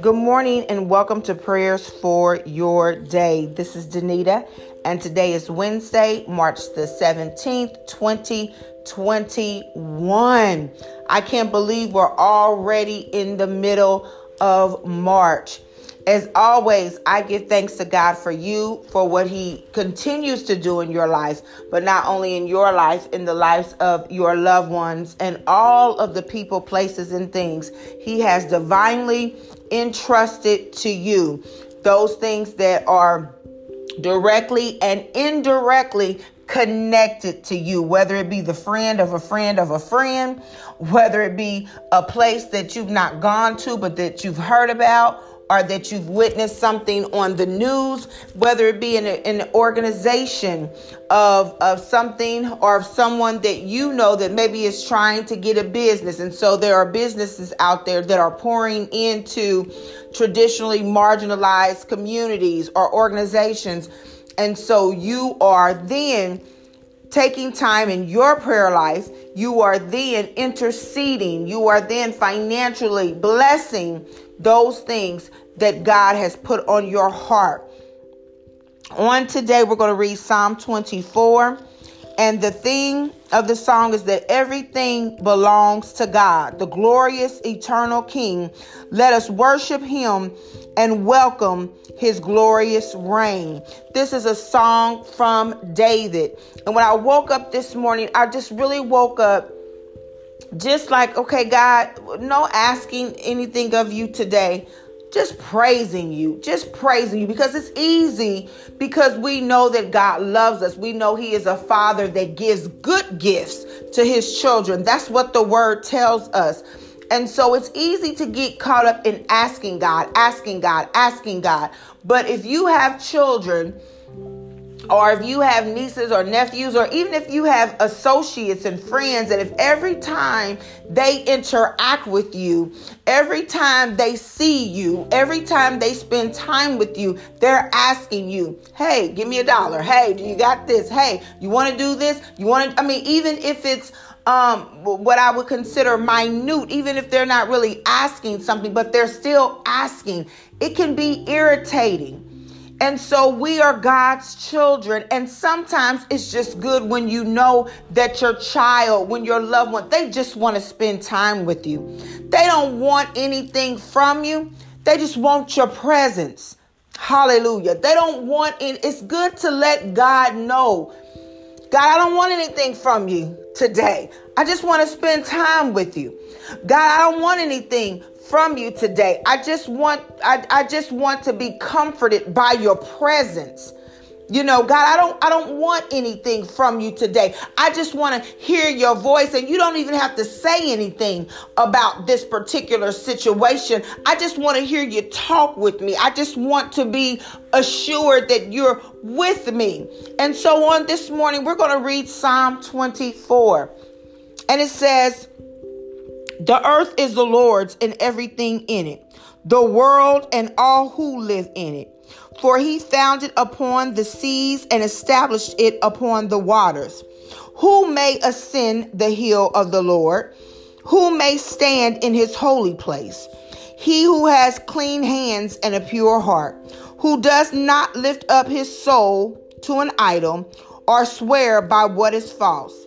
Good morning and welcome to Prayers for Your Day. This is Danita, and today is Wednesday, March the 17th, 2021. I can't believe we're already in the middle of March. As always, I give thanks to God for you, for what He continues to do in your life, but not only in your life, in the lives of your loved ones and all of the people, places, and things He has divinely entrusted to you. Those things that are directly and indirectly connected to you, whether it be the friend of a friend of a friend, whether it be a place that you've not gone to but that you've heard about, or that you've witnessed something on the news, whether it be in, an organization of, of something or of someone that you know that maybe is trying to get a business. And so there are businesses out there that are pouring into traditionally marginalized communities or organizations. And so you are then taking time in your prayer life, you are then interceding, you are then financially blessing those things that God has put on your heart. On today, we're going to read Psalm 24. And the theme of the song is that everything belongs to God, the glorious eternal King. Let us worship him and welcome his glorious reign. This is a song from David. And when I woke up this morning, I just really woke up just like, okay, God, no asking anything of you today. Just praising you, just praising you because it's easy because we know that God loves us. We know He is a Father that gives good gifts to His children. That's what the Word tells us. And so it's easy to get caught up in asking God, asking God, asking God. But if you have children, or if you have nieces or nephews, or even if you have associates and friends, and if every time they interact with you, every time they see you, every time they spend time with you, they're asking you, hey, give me a dollar. Hey, do you got this? Hey, you want to do this? You want to, I mean, even if it's, um, what I would consider minute, even if they're not really asking something, but they're still asking, it can be irritating. And so we are God's children. And sometimes it's just good when you know that your child, when your loved one, they just want to spend time with you. They don't want anything from you, they just want your presence. Hallelujah. They don't want it. It's good to let God know God, I don't want anything from you today. I just want to spend time with you. God, I don't want anything from you today. I just want I, I just want to be comforted by your presence. You know, God, I don't I don't want anything from you today. I just want to hear your voice and you don't even have to say anything about this particular situation. I just want to hear you talk with me. I just want to be assured that you're with me. And so on this morning we're going to read Psalm 24. And it says, the earth is the Lord's and everything in it, the world and all who live in it. For he founded upon the seas and established it upon the waters. Who may ascend the hill of the Lord? Who may stand in his holy place? He who has clean hands and a pure heart, who does not lift up his soul to an idol or swear by what is false.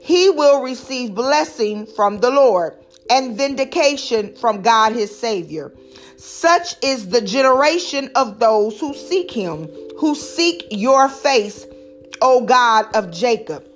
He will receive blessing from the Lord and vindication from God his Savior. Such is the generation of those who seek him, who seek your face, O God of Jacob.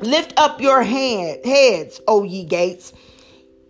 Lift up your hand, heads, O ye gates.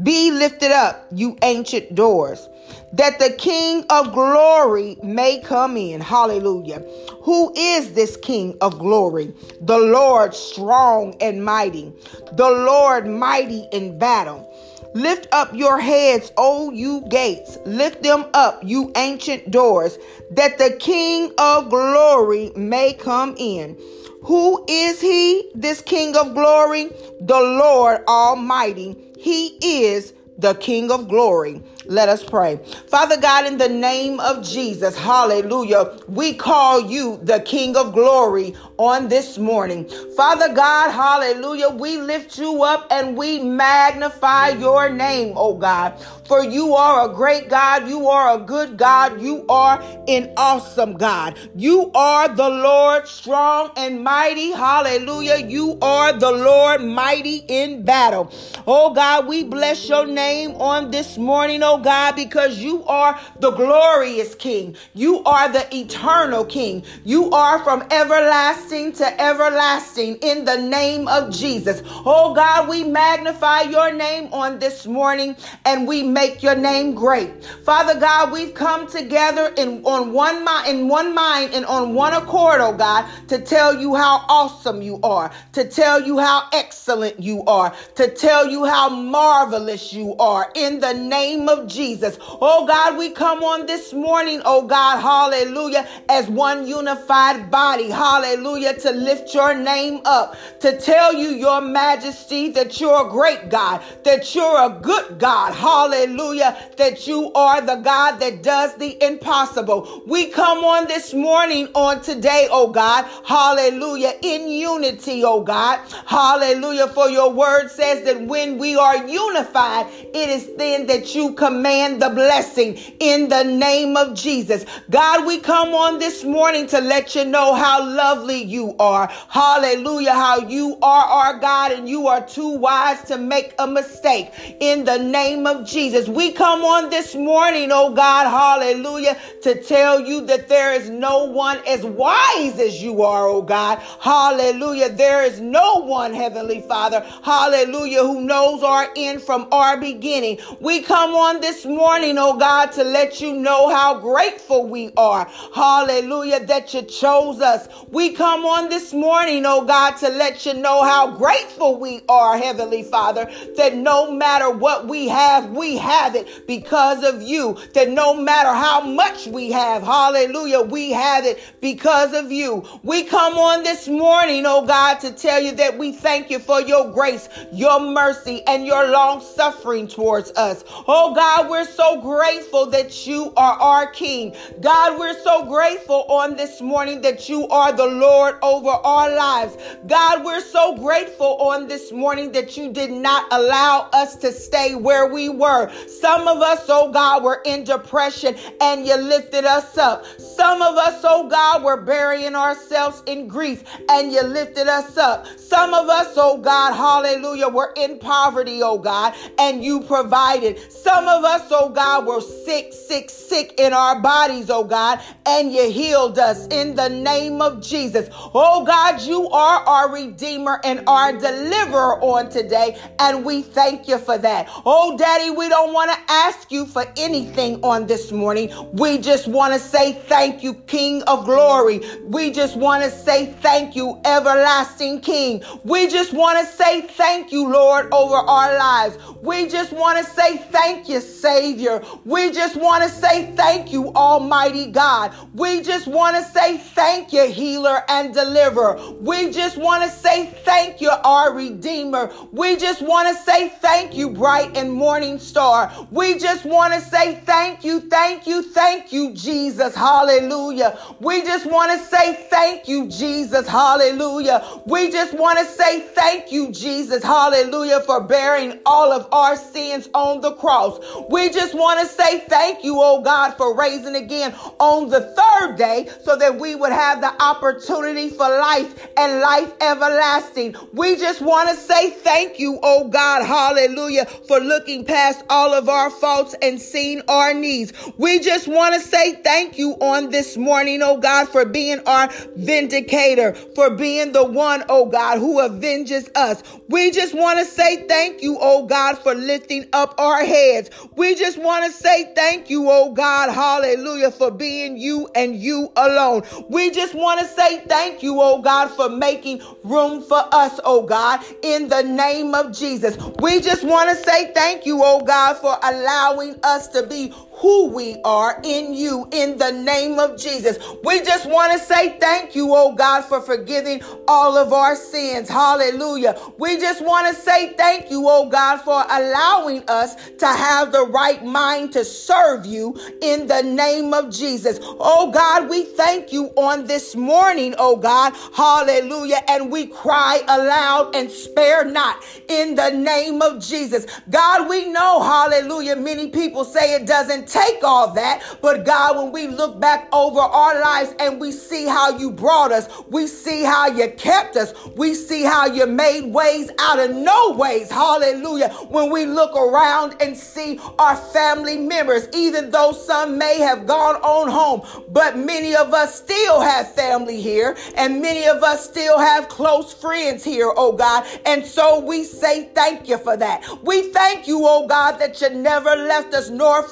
Be lifted up, you ancient doors, that the King of glory may come in. Hallelujah. Who is this King of glory? The Lord strong and mighty, the Lord mighty in battle. Lift up your heads, O you gates. Lift them up, you ancient doors, that the King of glory may come in. Who is he, this King of glory? The Lord Almighty. He is the King of glory. Let us pray. Father God, in the name of Jesus, hallelujah, we call you the King of glory on this morning. Father God, hallelujah, we lift you up and we magnify your name, oh God. For you are a great God, you are a good God, you are an awesome God. You are the Lord strong and mighty, hallelujah. You are the Lord mighty in battle. Oh God, we bless your name on this morning, oh God, because you are the glorious King. You are the eternal King. You are from everlasting to everlasting in the name of Jesus. Oh God, we magnify your name on this morning and we make your name great. Father God, we've come together in on one mind in one mind and on one accord, oh God, to tell you how awesome you are, to tell you how excellent you are, to tell you how marvelous you are in the name of Jesus. Oh God, we come on this morning, oh God, hallelujah, as one unified body, hallelujah, to lift your name up, to tell you, your majesty, that you're a great God, that you're a good God, hallelujah, that you are the God that does the impossible. We come on this morning, on today, oh God, hallelujah, in unity, oh God, hallelujah, for your word says that when we are unified, it is then that you command the blessing in the name of Jesus. God, we come on this morning to let you know how lovely you are. Hallelujah, how you are our God and you are too wise to make a mistake. In the name of Jesus, we come on this morning, oh God, hallelujah, to tell you that there is no one as wise as you are, oh God. Hallelujah. There is no one, Heavenly Father, hallelujah, who knows our end from our beginning. We come on this morning, oh God, to let you know how grateful we are. Hallelujah, that you chose us. We come on this morning, oh God, to let you know how grateful we are, Heavenly Father, that no matter what we have, we have it because of you. That no matter how much we have, hallelujah, we have it because of you. We come on this morning, oh God, to tell you that we thank you for your grace, your mercy, and your long suffering towards us. Oh God, we're so grateful that you are our King. God, we're so grateful on this morning that you are the Lord over our lives. God, we're so grateful on this morning that you did not allow us to stay where we were. Some of us, oh God, were in depression and you lifted us up. Some of us, oh God, were burying ourselves in grief and you lifted us up. Some of us, oh God, hallelujah, were in poverty, oh God, and you provided. Some of us, oh God, were sick, sick, sick in our bodies, oh God, and you healed us in the name of Jesus. Oh God, you are our Redeemer and our deliverer on today, and we thank you for that. Oh Daddy, we don't want to ask you for anything on this morning. We just want to say thank you, King of glory. We just want to say thank you, everlasting King. We just want to say thank you, Lord, over our lives. We just want to say thank you, Savior. We just want to say thank you, Almighty God. We just want to say thank you, Healer and Deliverer. We just want to say thank you, our Redeemer. We just want to say thank you, bright and morning star. We just want to say thank you, thank you, thank you, Jesus. Hallelujah. We just want to say thank you, Jesus. Hallelujah. We just want to say thank you, Jesus. Hallelujah, for bearing all of our sins on the cross. We just want to say thank you, oh God, for raising again on the third day so that we would have the opportunity for life and life everlasting. We just want to say thank you, oh God, hallelujah, for looking past all of our faults and seeing our needs. We just want to say thank you on this morning, oh God, for being our vindicator, for being the one, oh God, who avenges us. We just want to say thank you, oh God, for lifting up our heads. We just want to say thank you, oh God, hallelujah, for being you and you alone. We just want to say thank you, oh God, for making room for us, oh God, in the name of Jesus. We just want to say thank you, oh God, for allowing us to be who we are in you in the name of Jesus. We just want to say thank you, oh God, for forgiving all of our sins. Hallelujah. We just want to say thank you, oh God, for allowing us to have the right mind to serve you in the name of Jesus. Oh God, we thank you on this morning, oh God. Hallelujah. And we cry aloud and spare not in the name of Jesus. God, we know, hallelujah, many people say it doesn't take all that, but God, when we look back over our lives and we see how you brought us, we see how you kept us, we see how you made ways out of no ways, hallelujah. When we look around and see our family members, even though some may have gone on home, but many of us still have family here, and many of us still have close friends here, oh God. And so we say thank you for that. We thank you, oh God, that you never left us nor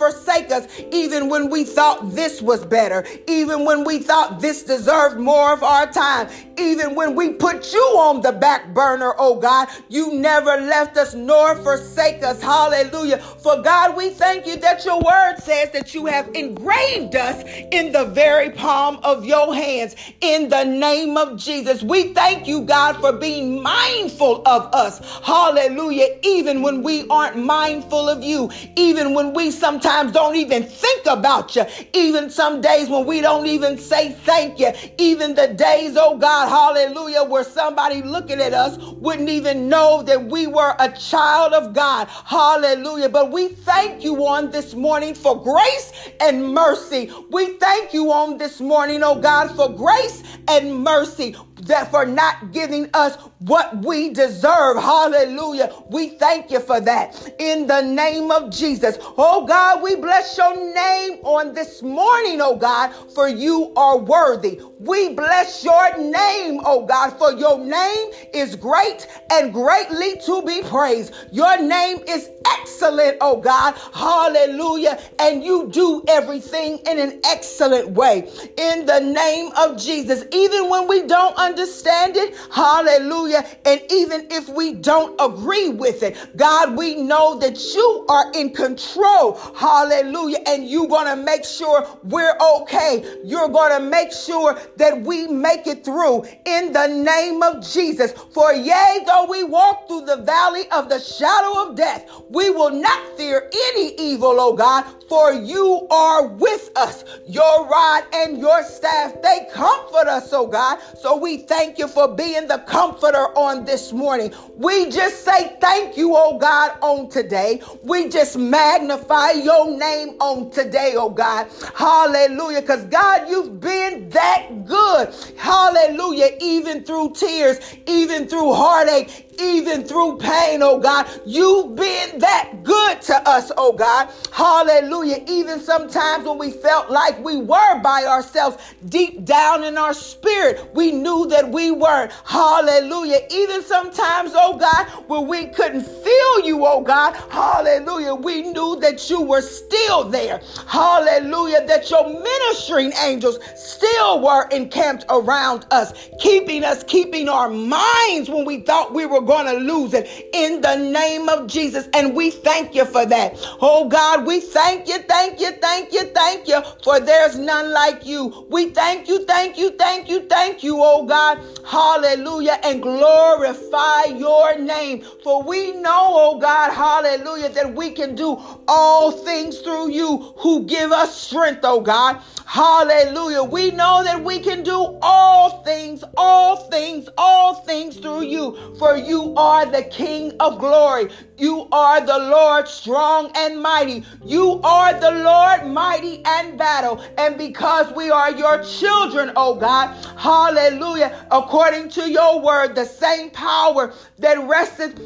forsake us, even when we thought this was better, even when we thought this deserved more of our time, even when we put you on the back burner, oh God. You never left us nor forsake us. Hallelujah. For God, we thank you that your word says that you have engraved us in the very palm of your hands in the name of Jesus. We thank you, God, for being mindful of us. Hallelujah. Even when we aren't mindful of you, even when we sometimes don't even think about you, even some days when we don't even say thank you, even the days, oh God, hallelujah, where somebody looking at us wouldn't even know that we were a child of God. Hallelujah. But we thank you on this morning for grace and mercy. We thank you on this morning, oh God, for grace and mercy that for not giving us what we deserve. Hallelujah. We thank you for that in the name of Jesus. Oh God, we bless your name on this morning, oh God, for you are worthy. We bless your name, oh God, for your name is great and greatly to be praised. Your name is excellent, oh God. Hallelujah. And you do everything in an excellent way. In the name of Jesus, even when we don't understand it, hallelujah. And even if we don't agree with it, God, we know that you are in control. Hallelujah. And you're going to make sure we're okay. You're going to make sure that we make it through in the name of Jesus. For yea, though we walk through the valley of the shadow of death, we will not fear any evil, oh God, for you are with us. Your rod and your staff, they comfort us, oh God. So we thank you for being the comforter on this morning. We just say thank you, oh God, on today. We just magnify your name on today, oh God. Hallelujah. Because God, you've been that good. Hallelujah. Even through tears, even through heartache, even through pain, oh God. You've been that good to us, oh God. Hallelujah. Even sometimes when we felt like we were by ourselves, deep down in our spirit, we knew that we weren't. Hallelujah. Even sometimes, oh God, when we couldn't feel you, oh God, hallelujah, we knew that you were still there. Hallelujah. That your ministering angels still were encamped around us, keeping us, keeping our minds when we thought we were going to lose it in the name of Jesus. And we thank you for that. Oh God, we thank you, thank you, thank you, thank you, for there's none like you. We thank you, thank you, thank you, thank you, oh God. Hallelujah. And glorify your name. For we know, oh God, hallelujah, that we can do all things through you who give us strength, oh God. Hallelujah. We know that we can do all things, all things, all things through you. For you are the King of glory. You are the Lord strong and mighty. You are the Lord mighty and battle. And because we are your children, oh God, hallelujah, according to your word, the same power that resteth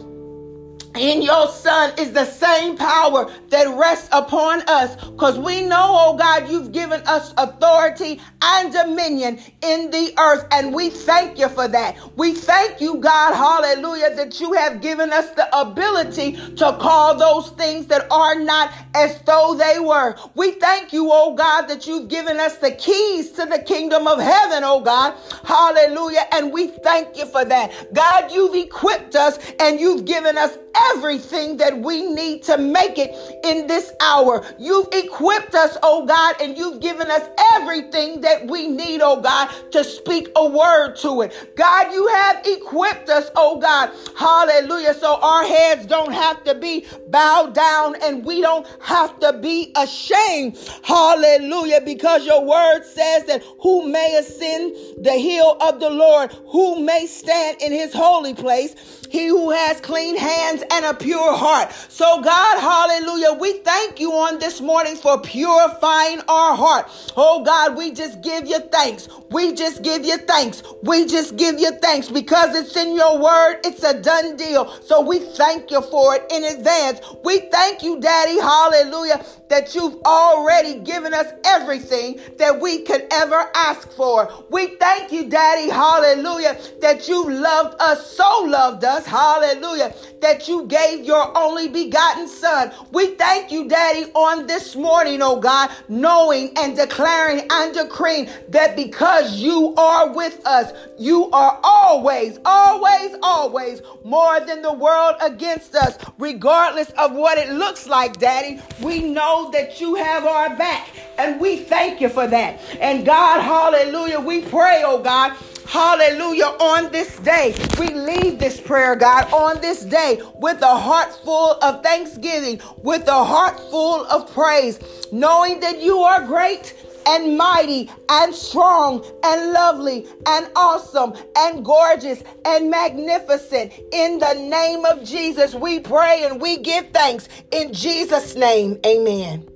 in your son is the same power that rests upon us because we know, oh God, you've given us authority and dominion in the earth, and we thank you for that. We thank you, God, hallelujah, that you have given us the ability to call those things that are not as though they were. We thank you, oh God, that you've given us the keys to the kingdom of heaven, oh God, hallelujah, and we thank you for that. God, you've equipped us and you've given us everything that we need to make it in this hour. You've equipped us, oh God, and you've given us everything that we need, oh God, to speak a word to it. God, you have equipped us, oh God. Hallelujah. So our heads don't have to be bowed down and we don't have to be ashamed. Hallelujah. Because your word says that who may ascend the hill of the Lord, who may stand in his holy place, he who has clean hands and a pure heart. So, God, hallelujah, we thank you on this morning for purifying our heart. Oh, God, we just give you thanks. We just give you thanks. We just give you thanks because it's in your word. It's a done deal. So, we thank you for it in advance. We thank you, Daddy, hallelujah, that you've already given us everything that we could ever ask for. We thank you, Daddy, hallelujah, that you loved us, so loved us hallelujah, that you gave your only begotten Son. We thank you, Daddy, on this morning, oh God, knowing and declaring and decreeing that because you are with us, you are always, always, always more than the world against us, regardless of what it looks like, Daddy. We know that you have our back, and we thank you for that. And God, hallelujah, we pray, oh God Hallelujah. On this day, we leave this prayer, God, on this day with a heart full of thanksgiving, with a heart full of praise, knowing that you are great and mighty and strong and lovely and awesome and gorgeous and magnificent. In the name of Jesus, we pray and we give thanks. In Jesus' name, amen.